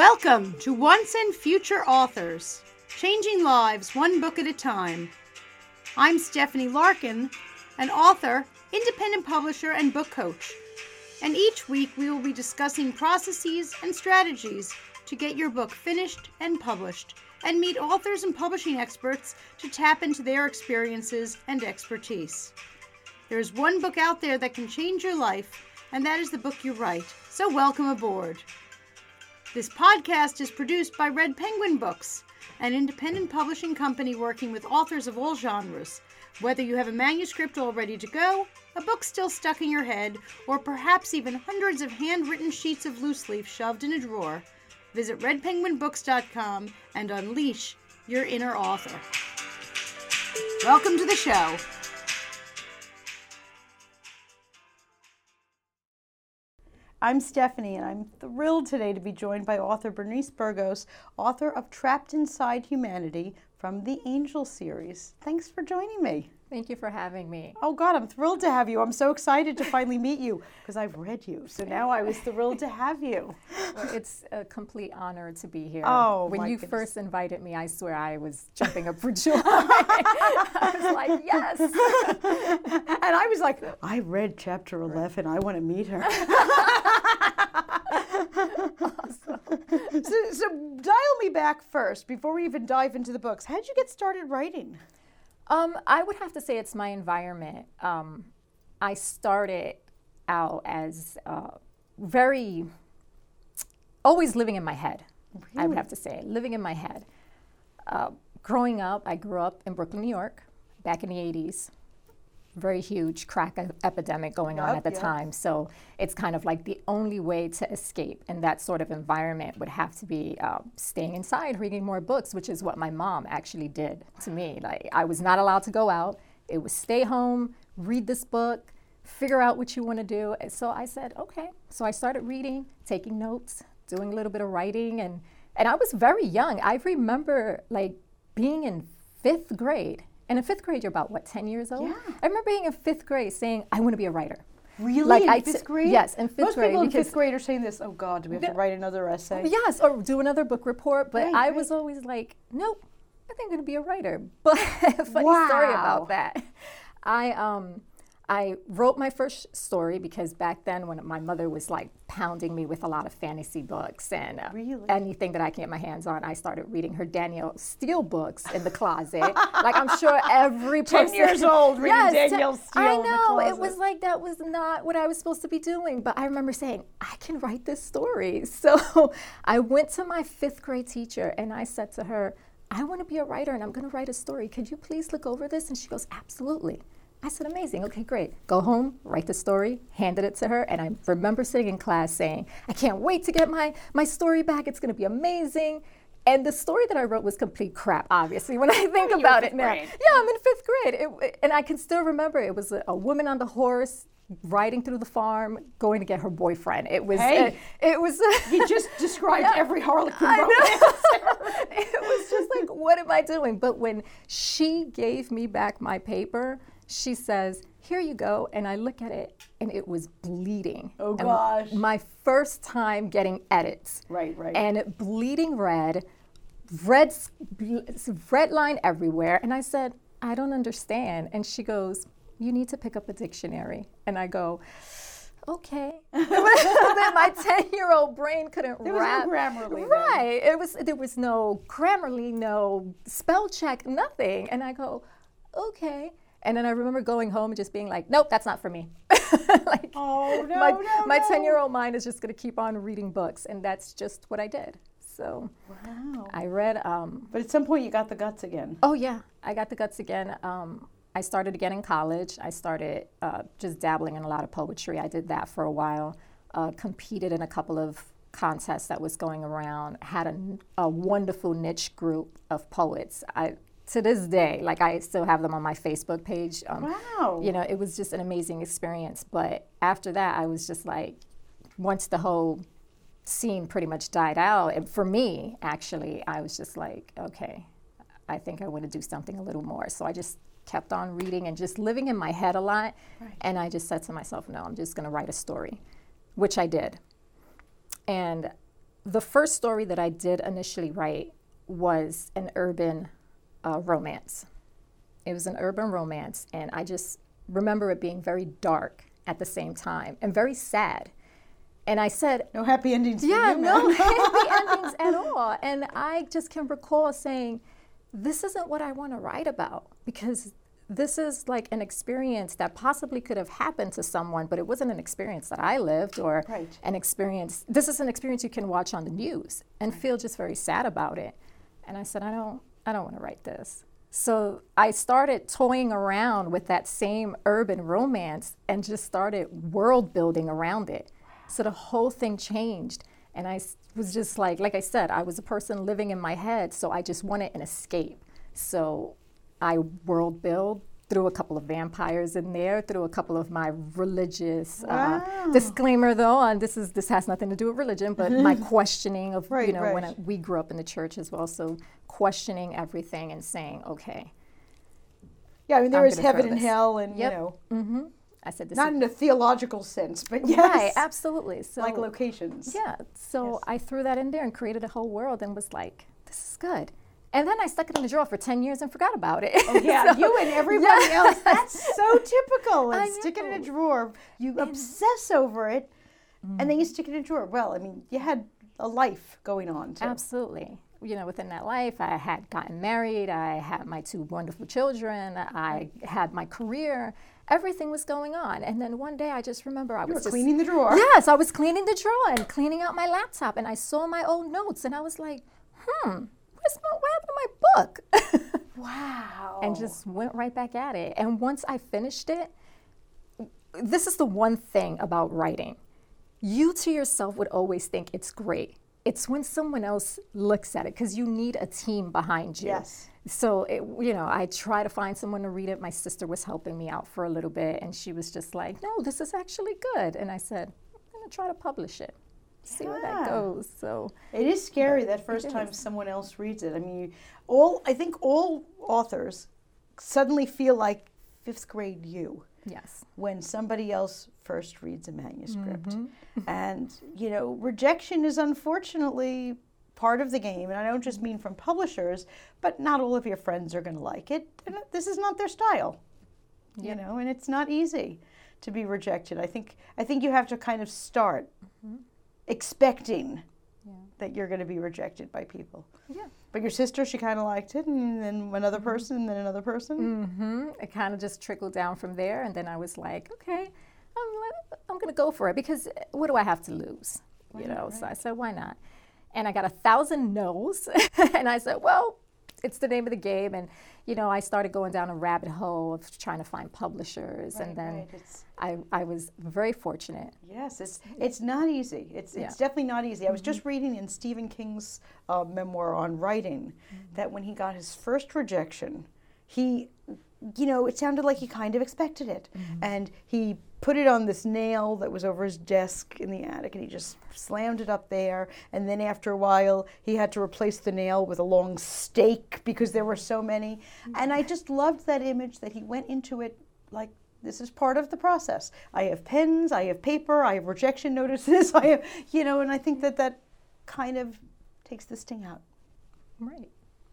Welcome to Once and Future Authors, changing lives one book at a time. I'm Stephanie Larkin, an author, independent publisher, and book coach. And each week we will be discussing processes and strategies to get your book finished and published, and meet authors and publishing experts to tap into their experiences and expertise. There's one book out there that can change your life, and that is the book you write. So, welcome aboard. This podcast is produced by Red Penguin Books, an independent publishing company working with authors of all genres. Whether you have a manuscript all ready to go, a book still stuck in your head, or perhaps even hundreds of handwritten sheets of loose leaf shoved in a drawer, visit redpenguinbooks.com and unleash your inner author. Welcome to the show. I'm Stephanie, and I'm thrilled today to be joined by author Bernice Burgos, author of Trapped Inside Humanity from the Angel series. Thanks for joining me. Thank you for having me. Oh, God, I'm thrilled to have you. I'm so excited to finally meet you because I've read you. So now I was thrilled to have you. Well, it's a complete honor to be here. Oh, when you goodness. first invited me, I swear I was jumping up for joy. I was like, yes. And I was like, I read chapter 11. I want to meet her. So, so dial me back first before we even dive into the books. How did you get started writing? Um, I would have to say it's my environment. Um, I started out as uh, very, always living in my head. I would have to say, living in my head. Uh, growing up, I grew up in Brooklyn, New York, back in the 80s. Very huge crack e- epidemic going on at the yup. time. So it's kind of like the only way to escape in that sort of environment would have to be uh, staying inside, reading more books, which is what my mom actually did to me. Like I was not allowed to go out. It was stay home, read this book, figure out what you want to do. And so I said, okay. So I started reading, taking notes, doing a little bit of writing, and and I was very young. I remember like being in fifth grade. And in fifth grade, you're about what, 10 years old? Yeah. I remember being in fifth grade saying, I want to be a writer. Really? Like in I fifth grade? yes, in fifth Most grade, people in fifth grade are saying this. Oh God, do we have to write another essay? Yes, or do another book report. But Right, I right. was always like, nope, I think I'm going to be a writer. But funny story about that. I um I wrote my first story because back then when my mother was like pounding me with a lot of fantasy books and uh, Really? anything that I can get my hands on, I started reading her Danielle Steel books in the closet. like I'm sure every 10 person years old reading Yes, Danielle Steel I in the know it was like that was not what I was supposed to be doing. But I remember saying, I can write this story. So I went to my fifth grade teacher and I said to her, I want to be a writer and I'm going to write a story. Could you please look over this? And she goes, Absolutely. I said, Amazing. Okay, great. Go home, write the story, handed it to her. And I remember sitting in class saying, I can't wait to get my, my story back. It's going to be amazing. And the story that I wrote was complete crap, obviously, when I think about it now. grade. Yeah, I'm in fifth grade. It, and I can still remember it was a, a woman on the horse riding through the farm going to get her boyfriend. It was, Hey. it, it was, He just described every Harlequin romance. it was just like, what am I doing? But when she gave me back my paper, she says, here you go. And I look at it and it was bleeding. Oh, And gosh. My first time getting edits. Right, right. And bleeding red, red, red line everywhere. And I said, I don't understand. And she goes, you need to pick up a dictionary. And I go, okay. But my 10 year old brain couldn't There was no wrap. Grammarly then. Right. It was, there was no Grammarly, no spell check, nothing. And I go, okay. And then I remember going home and just being like, nope, that's not for me. like, Oh, no, my, no, my no. 10 year old mind is just going to keep on reading books. And that's just what I did. So Wow. I read, um, But at some point you got the guts again. oh, yeah, I got the guts again. Um, I started again in college. I started uh, just dabbling in a lot of poetry. I did that for a while, uh, competed in a couple of contests that was going around, had a, a wonderful niche group of poets. I, to this day, like I still have them on my Facebook page. Um, Wow. You know, it was just an amazing experience. But after that, I was just like, once the whole scene pretty much died out, and for me, actually, I was just like, okay, I think I want to do something a little more. So I just kept on reading and just living in my head a lot. Right. And I just said to myself, no, I'm just going to write a story, which I did. And the first story that I did initially write was an urban uh, romance. It was an urban romance, and I just remember it being very dark at the same time and very sad. And I said, No happy endings. yeah, you, no happy endings at all. And I just can recall saying, this isn't what I want to write about because this is like an experience that possibly could have happened to someone, but it wasn't an experience that I lived or Right. an experience. This is an experience you can watch on the news and feel just very sad about it. And I said, I don't, I don't want to write this. So I started toying around with that same urban romance and just started world building around it. So the whole thing changed. And I was just like, like I said, I was a person living in my head, so I just wanted an escape. So I world build, threw a couple of vampires in there, threw a couple of my religious uh, disclaimer though, on this is this has nothing to do with religion, but my questioning of Right, you know when. I, we grew up in the church as well, so questioning everything and saying, okay, Yeah, I mean, there I'm is heaven and hell, and Yep. you know, mm-hmm. I said this not in a theological sense, but yes, right, absolutely. So like locations. Yeah. So Yes. I threw that in there and created a whole world and was like, this is good. And then I stuck it in the drawer for 10 years and forgot about it. Oh, Yeah, So- you and everybody Yeah. else. That's so typical. And stick it in a drawer. You obsess over it, and then you stick it in a drawer. Well, I mean, you had a life going on too. Absolutely. You know, within that life, I had gotten married, I had my two wonderful children, I had my career, everything was going on. And then one day I just remember I You was just cleaning the drawer. Yes, I was cleaning the drawer and cleaning out my laptop, and I saw my old notes, and I was like, hmm, where's my, what happened to my book? Wow. and just went right back at it. And once I finished it, this is the one thing about writing. You to yourself would always think it's great. It's when someone else looks at it because you need a team behind you. Yes. So it, you know, I try to find someone to read it. My sister was helping me out for a little bit, and she was just like, "No, this is actually good." And I said, "I'm gonna try to publish it, see where that Yeah. goes." So It is scary that first time someone else reads it. I mean, you, all I think all authors suddenly feel like fifth grade you yes, when somebody else first reads a manuscript. Mm-hmm. and, you know, rejection is unfortunately part of the game. And I don't just mean from publishers, but not all of your friends are going to like it. And this is not their style, you know, and it's not easy to be rejected. I think, I think you have to kind of start expecting Yeah. that you're going to be rejected by people. yeah. But your sister, she kind of liked it, and then another person, and then another person. hmm It kind of just trickled down from there, and then I was like, okay, I'm, I'm gonna go for it because uh, what do I have to lose? You not, know, so I said, why not? And I got a thousand no's, and I said, well, it's the name of the game, and you know, I started going down a rabbit hole of trying to find publishers, and then right. I, I was very fortunate. yes, it's it's not easy. It's Yeah. it's definitely not easy. I was just reading in Stephen King's uh, memoir on writing that when he got his first rejection, he, you know, it sounded like he kind of expected it, mm-hmm. and he put it on this nail that was over his desk in the attic, and he just slammed it up there. And then after a while, he had to replace the nail with a long stake because there were so many. Mm-hmm. And I just loved that image that he went into it like this is part of the process. I have pens, I have paper, I have rejection notices, I have, you know, and I think that that kind of takes the sting out. Right.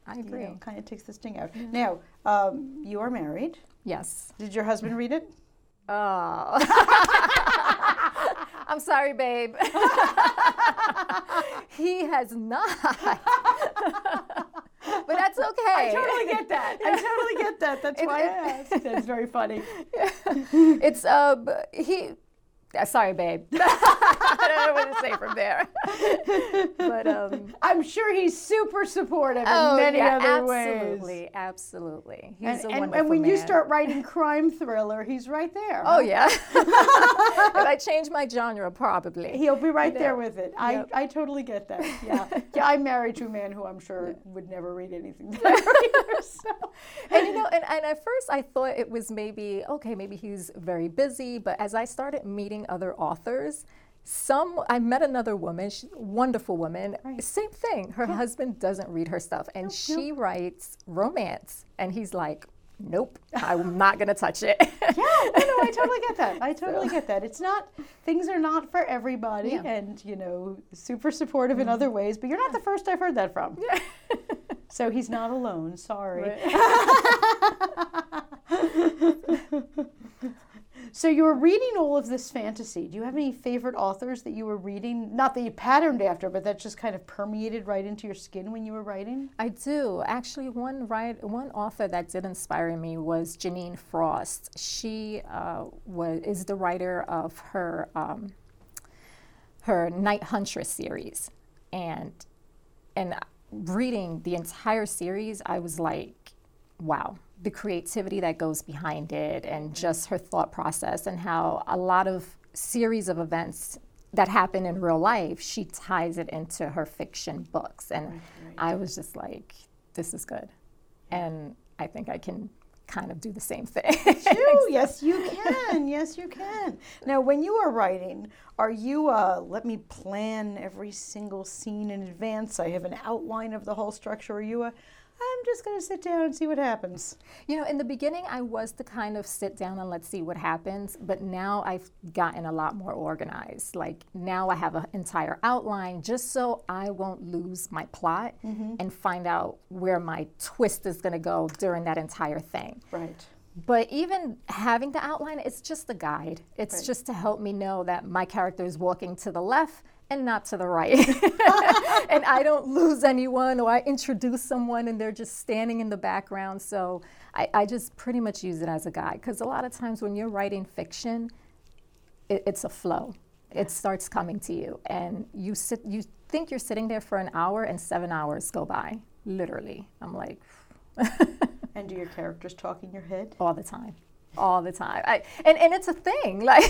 I You agree. know, kind of takes the sting out. Now, um, you are married. Yes. Did your husband read it? Oh. I'm sorry, babe. he has not. but that's okay. I totally get that. I totally get that. That's It- why it- I asked. That's very funny. it's uh he uh, sorry babe i don't know what to say from there but um I'm sure he's super supportive in oh many yeah, other absolutely ways. absolutely he's And, a and, and when you start writing crime thriller, he's right there. oh yeah if i change my genre probably He'll be right there with it. I, Yep. I totally get that. Yeah. yeah, I'm married to a man who I'm sure would never read anything that I read. So. and you know, and, and at first I thought it was maybe, okay, maybe he's very busy. But as I started meeting other authors, some, I met another woman, she, wonderful woman, Right. same thing. Her husband doesn't read her stuff, and she writes romance. And he's like, nope, I'm not going to touch it. yeah, no, no, I totally get that. I totally get that. It's not things are not for everybody, Yeah. and you know, super supportive in mm-hmm. other ways. But you're not the first I've heard that from. Yeah. So he's not alone. Sorry. So you were reading all of this fantasy. Do you have any favorite authors that you were reading? Not that you patterned after, but that just kind of permeated right into your skin when you were writing. I do. Actually, one write, one author that did inspire me was Jeaniene Frost. She uh, was is the writer of her um, her Night Huntress series, and and reading the entire series, I was like, wow, the creativity that goes behind it, and just her thought process, and how a lot of series of events that happen in real life, she ties it into her fiction books. And I was just like, this is good. And I think I can kind of do the same thing. True. yes, you can. Yes, you can. Now, when you are writing, are you, uh, let me plan every single scene in advance? I have an outline of the whole structure. Are you a, I'm just going to sit down and see what happens? You know, in the beginning, I was the kind of sit down and let's see what happens, but now I've gotten a lot more organized. Like now I have an entire outline just so I won't lose my plot mm-hmm. and find out where my twist is going to go during that entire thing. Right. But even having the outline, it's just a guide. It's Right. just to help me know that my character is walking to the left and not to the right. and I don't lose anyone or I introduce someone and they're just standing in the background. So I, I just pretty much use it as a guide. Because a lot of times when you're writing fiction, it, it's a flow. It starts coming to you, and you sit. You think you're sitting there for an hour, and seven hours go by. Literally, I'm like, And do your characters talk in your head? all the time all the time. I, and, and it's a thing like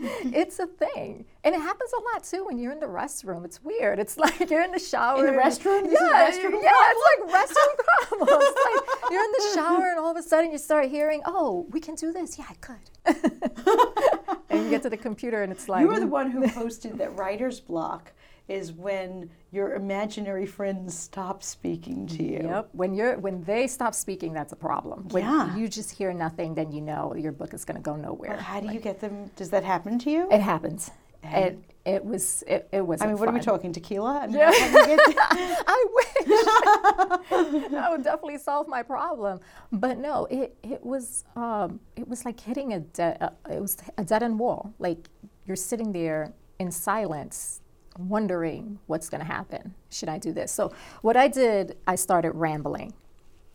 it's a thing. And it happens a lot too when you're in the restroom. It's weird. It's like you're in the shower. In the restroom? Yeah, restroom yeah it's like restroom problems. Like you're in the shower and all of a sudden you start hearing oh we can do this. Yeah i could. And you get to the computer and it's like You were the one who posted that writer's block is when your imaginary friends stop speaking to you. Yep. When you're when they stop speaking, that's a problem. When Yeah. you just hear nothing, then you know your book is going to go nowhere. But how do you get them? Does that happen to you? It happens. It it was it, it was. I mean, what are we talking? Tequila? I mean, Yeah. how do you get I wish that would definitely solve my problem, but no, it it was um, it was like hitting a dead uh, it was a dead end wall. Like you're sitting there in silence, wondering what's going to happen. Should I do this? So what I did, I started rambling.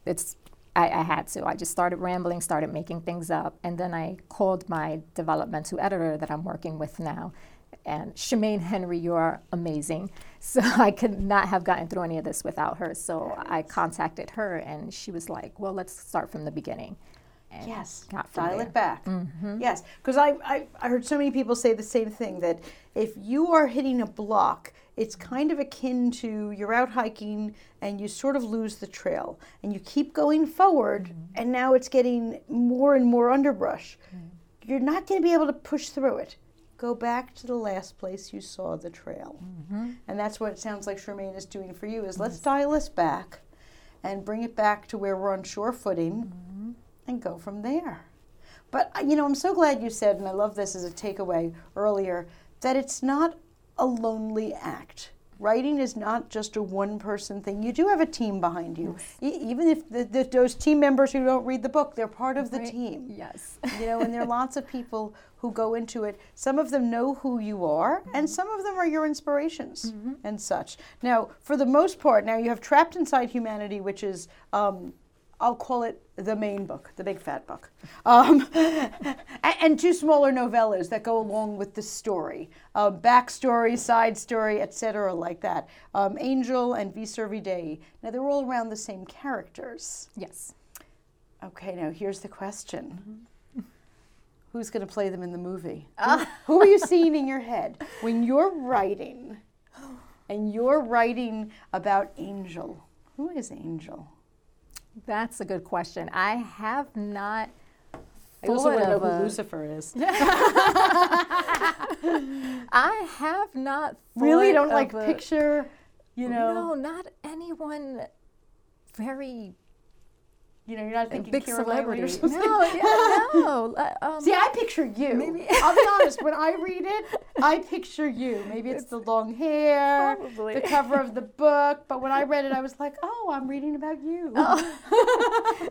It's I, I had to. I just started rambling, started making things up, and then I called my developmental editor that I'm working with now. And Shemaine Henry, you're amazing. So I could not have gotten through any of this without her. So I contacted her, and she was like, "Well, let's start from the beginning." And Yes, dial there. it back. Mm-hmm. Yes, because I, I, I heard so many people say the same thing that if you are hitting a block, it's kind of akin to you're out hiking and you sort of lose the trail and you keep going forward mm-hmm. and now it's getting more and more underbrush. You're not going to be able to push through it. Go back to the last place you saw the trail. Mm-hmm. And that's what it sounds like Charmaine is doing for you is let's dial us back and bring it back to where we're on sure footing and go from there. But uh, you know, I'm so glad you said, and I love this as a takeaway earlier, that it's not a lonely act. Writing is not just a one person thing. You do have a team behind you. E- even if the, the, those team members who don't read the book, they're part of the Right. team. Yes. You know, and there are lots of people who go into it. Some of them know who you are, and some of them are your inspirations and such. Now, for the most part, now you have Trapped Inside Humanity, which is, um, I'll call it the main book, the big fat book, um, and, two smaller novellas that go along with the story, uh, backstory, side story, etc., like that. Um, Angel and V Dei. Now, they're all around the same characters. yes. Okay, now here's the question. Who's going to play them in the movie? Who, who are you seeing in your head when you're writing and you're writing about Angel? Who is Angel? That's a good question. I have not. I also want to know who Lucifer is. I have not. Really? Don't like a- picture, you know? No, not anyone very You know, you're not thinking Big Keira Knightley or celebrity. something. No, yeah, no. uh, Um, See, I picture you. Maybe- I'll be honest. When I read it, I picture you. Maybe it's the long hair, Probably. the cover of the book. But when I read it, I was like, "Oh, I'm reading about you."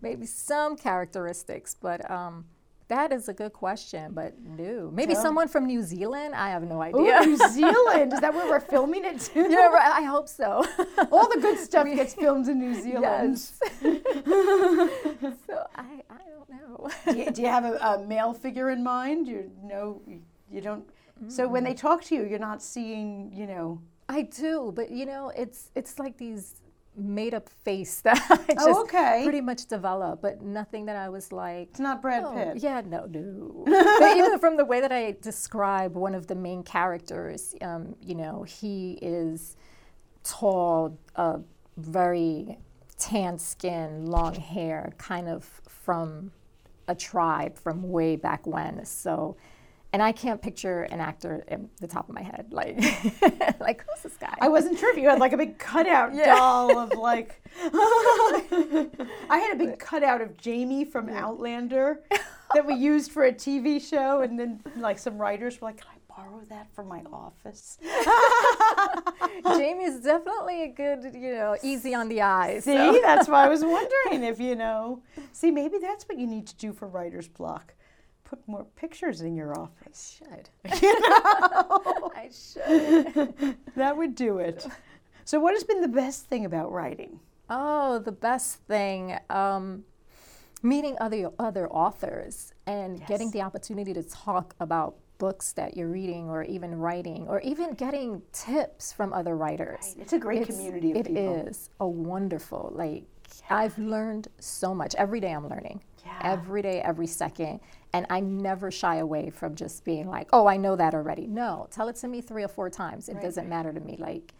maybe some characteristics, but um, that is a good question. But no, maybe Tell- someone from New Zealand. I have no Ooh, idea. New Zealand. Is that where we're filming it too? yeah, right. I hope so. All the good stuff gets filmed in New Zealand. yes. so I, I don't know. do, you, do you have a, a male figure in mind? You know, you don't. So when they mm. talk to you, you're not seeing, you know. I do, but you know, it's it's like these made up face that I just Oh, okay. pretty much develop, but nothing that I was like. It's not Brad Oh, Pitt. yeah, no, no. but even from the way that I describe one of the main characters, um, you know, he is tall, uh, very tan skin, long hair, kind of from a tribe from way back when. So, and I can't picture an actor in the top of my head, like, like who's this guy? I wasn't sure if you had like a big cutout doll of like. I had a big cutout of Jamie from Outlander that we used for a TV show, and then like some writers were like, "Can I borrow that for my office?" Jamie is definitely a good, you know, easy on the eyes. See, so- that's why I was wondering if you know. See, maybe that's what you need to do for writer's block. Put more pictures in your office. should. You know, I should. that would do it. So, what has been the best thing about writing? Oh, the best thing. Um, meeting other other authors and getting the opportunity to talk about books that you're reading or even writing or even getting tips from other writers. It's a great community of It people. is a wonderful like I've learned so much. Every day I'm learning. Yeah. Every day, every second. And I never shy away from just being like, oh, I know that already. No, tell it to me three or four times. It doesn't matter to me. Like,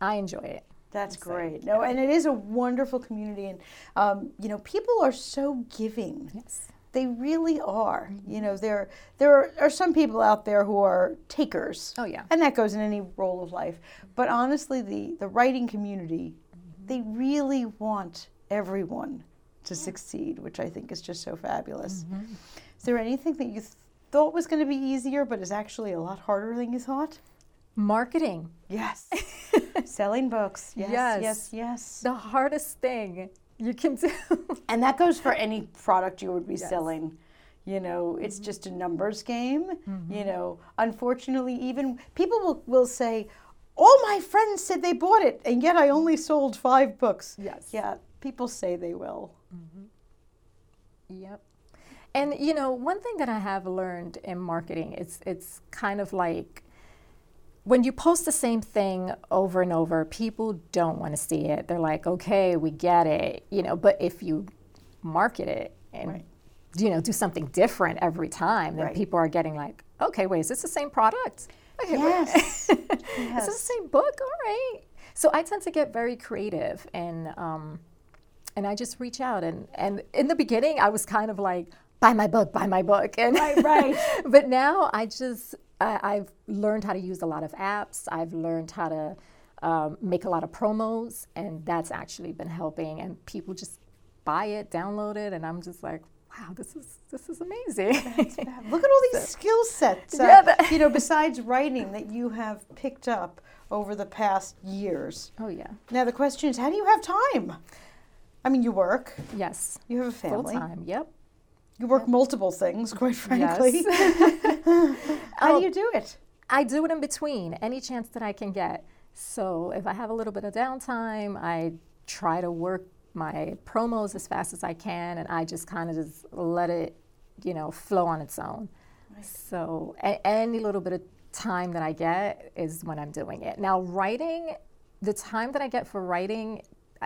I enjoy it. That's great. No, and it is a wonderful community, and um, you know, people are so giving. Yes. They really are. You know, there there are, are some people out there who are takers. Oh, yeah. and that goes in any role of life. But honestly, the the writing community, they really want everyone to succeed, which I think is just so fabulous. Is there anything that you th- thought was going to be easier, but is actually a lot harder than you thought? Marketing. Yes. Selling books. Yes, Yes. yes, yes. The hardest thing you can do. And that goes for any product you would be Yes. Mm-hmm. selling. You know, it's just a numbers game. You know, unfortunately, even people will, will say, All my friends said they bought it, and yet I only sold five books. Yes. Yeah, people say they will. Yep. And you know, one thing that I have learned in marketing, it's it's kind of like when you post the same thing over and over, people don't want to see it. They're like, "Okay, we get it." You know, but if you market it and Right. you know, do something different every time, then Right. people are getting like, "Okay, wait, is this the same product?" Okay, wait. Yes. Is this the same book? All right. So I tend to get very creative and um, and I just reach out and and in the beginning I was kind of like buy my book, buy my book, and Right, right. but now I just I, I've learned how to use a lot of apps. I've learned how to um, make a lot of promos, and that's actually been helping. And people just buy it, download it, and I'm just like, wow, this is this is amazing. Look at all these skill sets, uh, Yeah, that- you know, besides writing that you have picked up over the past years. oh yeah, Now, the question is, how do you have time? I mean, you work, yes, you have a family. Full time. Yep. you work multiple things, quite frankly. Yes. How Oh. do you do it? I do it in between any chance that I can get. So if I have a little bit of downtime, I try to work my promos as fast as I can, and I just kind of just let it, you know, flow on its own. So a- any little bit of time that I get is when I'm doing it. Now writing, the time that I get for writing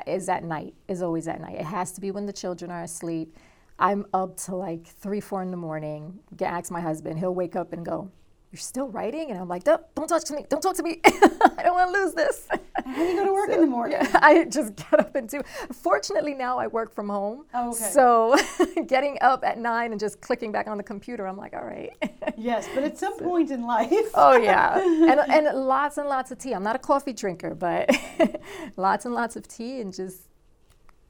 is at night. Is always at night. It has to be when the children are asleep. I'm up to like three, four in the morning. Get ask my husband. He'll wake up and go, "You're still writing?" And I'm like, "Don't, don't talk to me. Don't talk to me. I don't want to lose this." How do you go to work in the morning? Yeah, I just get up and do. Fortunately, now I work from home. Oh, okay. So getting up at nine and just clicking back on the computer, I'm like, all right. Yes, but at some point in life, oh yeah, and and lots and lots of tea. I'm not a coffee drinker, but lots and lots of tea and just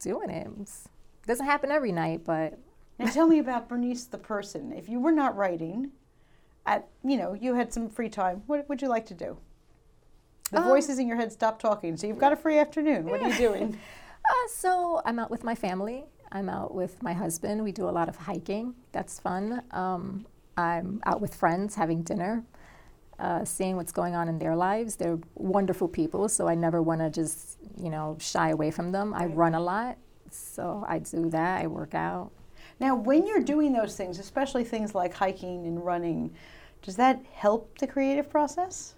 doing it. It's- doesn't happen every night, but Now tell me about Bernice the person. If you were not writing, at you know you had some free time, what would you like to do? The Um, voices in your head stop talking, so you've got a free afternoon. What are you doing? Uh, so I'm out with my family. I'm out with my husband. We do a lot of hiking. That's fun. Um, I'm out with friends having dinner, uh, seeing what's going on in their lives. They're wonderful people, so I never want to just, you know, shy away from them. I run a lot, so I do that. I work out. Now, when you're doing those things, especially things like hiking and running, does that help the creative process?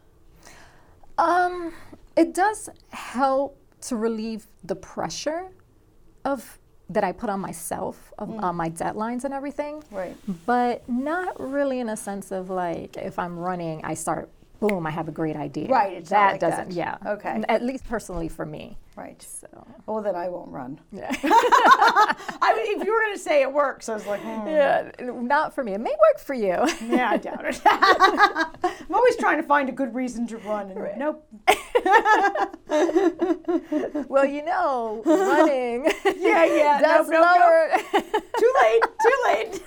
Um, it does help to relieve the pressure of that I put on myself of on my deadlines and everything. Right. but not really in a sense of like if I'm running, I start boom, I have a great idea. Right, that like doesn't. that. Yeah. Okay. At least personally for me. Right. So Well, then I won't run. yeah. I mean, if you were going to say it works, I was like, hmm. yeah, not for me. It may work for you. yeah, I doubt it. I'm always trying to find a good reason to run, and nope. well, you know, running. Yeah, yeah, does nope, nope, lower. Too late, too late.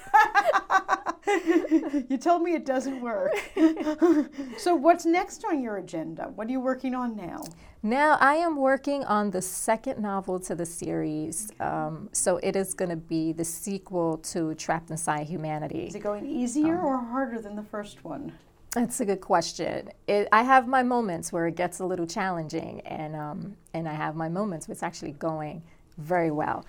you told me it doesn't work. so, what's next on your agenda? What are you working on now? Now, I am working on the second novel to the series. Um, so it is going to be the sequel to Trapped Inside Humanity. Is it going easier or harder than the first one? That's a good question. It, I have my moments where it gets a little challenging, and um, and I have my moments where it's actually going very well.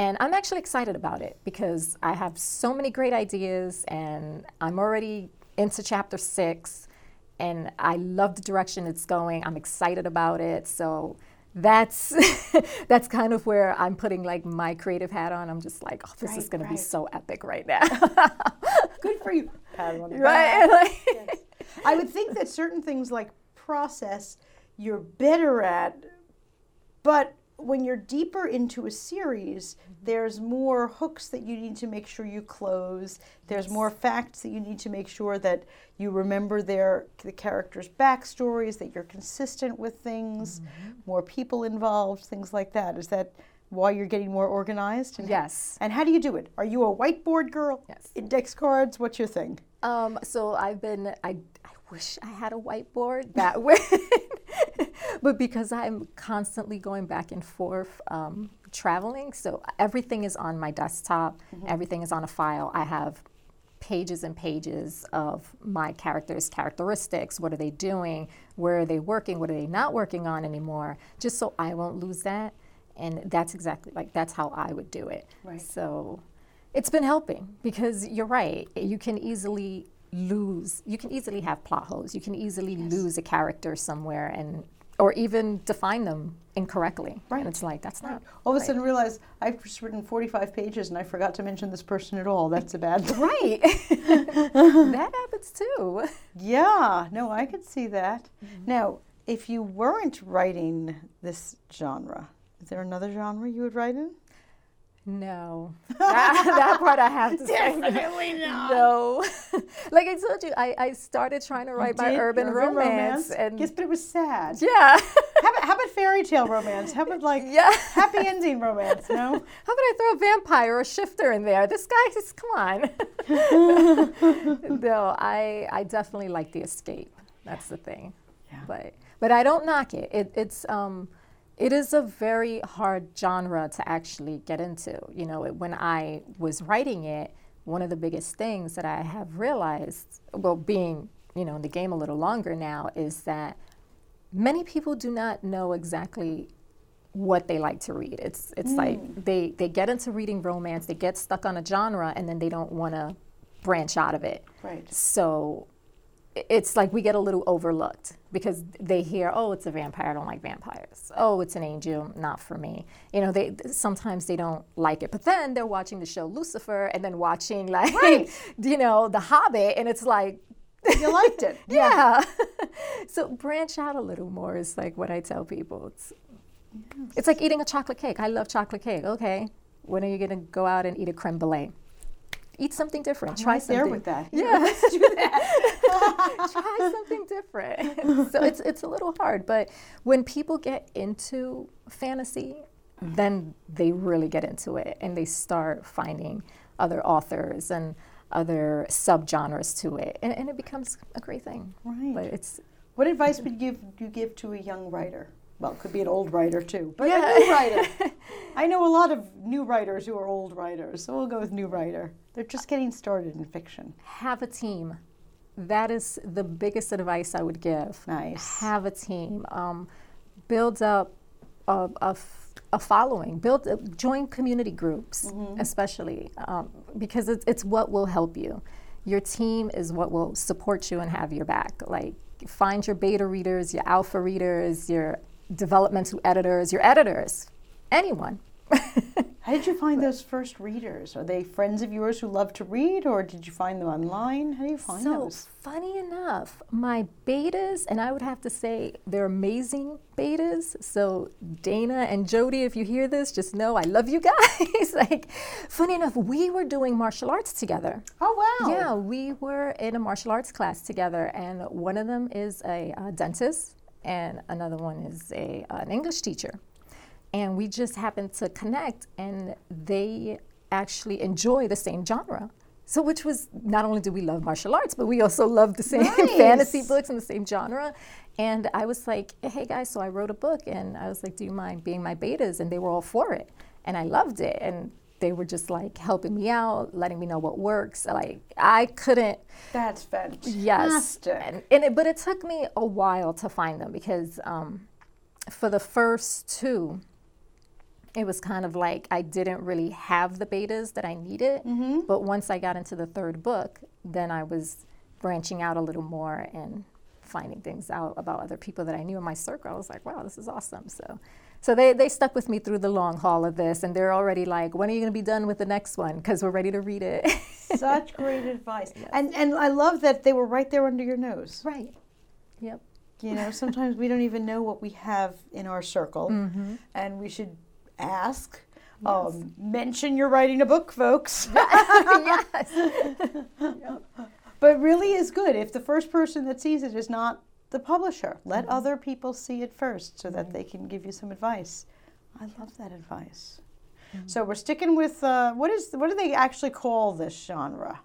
And I'm actually excited about it because I have so many great ideas, and I'm already into chapter six, and I love the direction it's going. I'm excited about it. So that's that's kind of where I'm putting like my creative hat on. I'm just like, oh, this is Right, going to be so epic right now, Good for you. Right? Like- Yes. I would think that certain things like process you're better at, but when you're deeper into a series, there's more hooks that you need to make sure you close. There's more facts that you need to make sure that you remember their the characters' backstories, that you're consistent with things, more people involved, things like that. Is that why you're getting more organized? And Yes. And how do you do it? Are you a whiteboard girl? Yes. Index cards? What's your thing? Um, so I've been, I wish I had a whiteboard that way, but because I'm constantly going back and forth um, traveling, so everything is on my desktop, everything is on a file. I have pages and pages of my characters' characteristics. What are they doing? Where are they working? What are they not working on anymore? Just so I won't lose that. And that's exactly like that's how I would do it. Right. So it's been helping because you're right. You can easily lose. You can easily have plot holes. You can easily lose a character somewhere and or even define them incorrectly. Right. And it's like that's not All of a right. sudden realize I've just written 45 pages and I forgot to mention this person at all. That's a bad thing. right. that happens too. Yeah, no, I could see that. Mm-hmm. Now, if you weren't writing this genre, is there another genre you would write in? No, that, that part I have to say. Definitely not. No, like I told you, I, I started trying to write my Did urban, romance, and yes, but it was sad. yeah, How about, how about fairy tale romance? How about like yeah. happy ending romance? No. How about I throw a vampire or a shifter in there? This guy just come on. no, I I definitely like the escape. That's the thing. Yeah. But but I don't knock it. it it's um it is a very hard genre to actually get into. You know, it, when I was writing it, one of the biggest things that I have realized, well, being you know in the game a little longer now, is that many people do not know exactly what they like to read. It's it's like mm. they they get into reading romance, they get stuck on a genre, and then they don't want to branch out of it. Right. So it's like we get a little overlooked because they hear, oh, it's a vampire. I don't like vampires. Oh, it's an angel. Not for me. You know, they sometimes they don't like it, but then they're watching the show Lucifer and then watching like Right. you know The Hobbit, and it's like. You liked it. Yeah. so branch out a little more is like what I tell people. It's it's like eating a chocolate cake. I love chocolate cake. Okay. When are you gonna go out and eat a creme brulee? Eat something different. Try right something. there with that. Yeah. Let's do that. Try something different. so it's it's a little hard, but when people get into fantasy, then they really get into it and they start finding other authors and other subgenres to it, and, and it becomes a great thing. Right. But it's What advice would you give you give to a young writer? Well, it could be an old writer too, but Yeah. a new writer. I know a lot of new writers who are old writers, so we'll go with new writer. They're just getting started in fiction. have a team. That is the biggest advice I would give. Nice. Have a team. Um, build up a following. Build uh, join community groups, especially um, because it's, it's what will help you. Your team is what will support you and have your back. Like find your beta readers, your alpha readers, your developmental editors, your editors, anyone. How did you find those first readers? Are they friends of yours who love to read, or did you find them online? How do you find them? So those? funny enough, my betas, and I would have to say they're amazing betas. So Dana and Jody, if you hear this, just know I love you guys. like, funny enough, we were doing martial arts together. Oh wow! Yeah, we were in a martial arts class together, and one of them is a, uh dentist, and another one is a an English teacher, and we just happened to connect, and they actually enjoy the same genre. So, which was not only do we love martial arts, but we also love the same fantasy books and the same genre. And I was like, hey guys, so I wrote a book, and I was like, do you mind being my betas? And they were all for it, and I loved it, and they were just like helping me out, letting me know what works. Like I couldn't. That's fantastic. Yes, and, and it, but it took me a while to find them because um, for the first two, it was kind of like I didn't really have the betas that I needed. But once I got into the third book, then I was branching out a little more and finding things out about other people that I knew in my circle. I was like, wow, this is awesome. So, so they, they stuck with me through the long haul of this, and they're already like, when are you going to be done with the next one? Because we're ready to read it. Such great advice. And and I love that they were right there under your nose. right. Yep. You know, sometimes we don't even know what we have in our circle, Mm-hmm. and we should ask. Um, mention you're writing a book, folks. yes. but really is good if the first person that sees it is not the publisher. Let Mm-hmm. other people see it first so that they can give you some advice. I love that advice. Mm-hmm. So we're sticking with uh, what is what do they actually call this genre?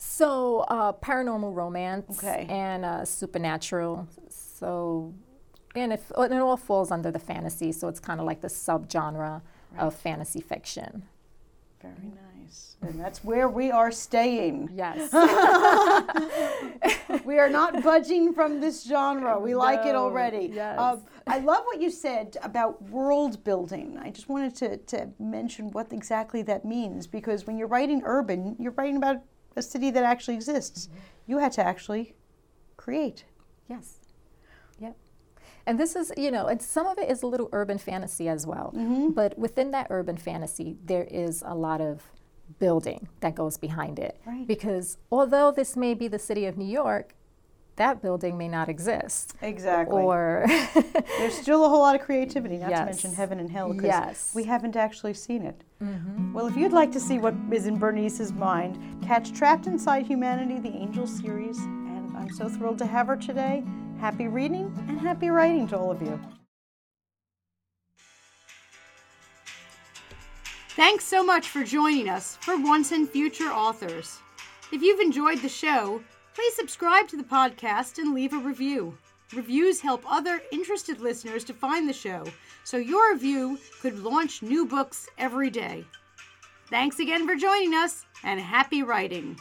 So, uh, paranormal romance Okay. and uh, supernatural. So, and and it all falls under the fantasy, so it's kind of like the subgenre of fantasy fiction. Very nice, and that's where we are staying. Yes. We are not budging from this genre. We like it already. yes. Um, I love what you said about world building. I just wanted to, to mention what exactly that means because when you're writing urban, you're writing about a city that actually exists. Mm-hmm. You had to actually create. yes. And this is, you know, and some of it is a little urban fantasy as well. Mm-hmm. But within that urban fantasy, there is a lot of building that goes behind it. Right. Because although this may be the city of New York, that building may not exist. Exactly. Or There's still a whole lot of creativity, not to mention heaven and hell, because Yes. we haven't actually seen it. Mm-hmm. Well, if you'd like to see what is in Bernice's mind, catch Trapped Inside Humanity, the Angel series. And I'm so thrilled to have her today. Happy reading and happy writing to all of you. Thanks so much for joining us for Once and Future Authors. If you've enjoyed the show, please subscribe to the podcast and leave a review. Reviews help other interested listeners to find the show, so your review could launch new books every day. Thanks again for joining us, and happy writing!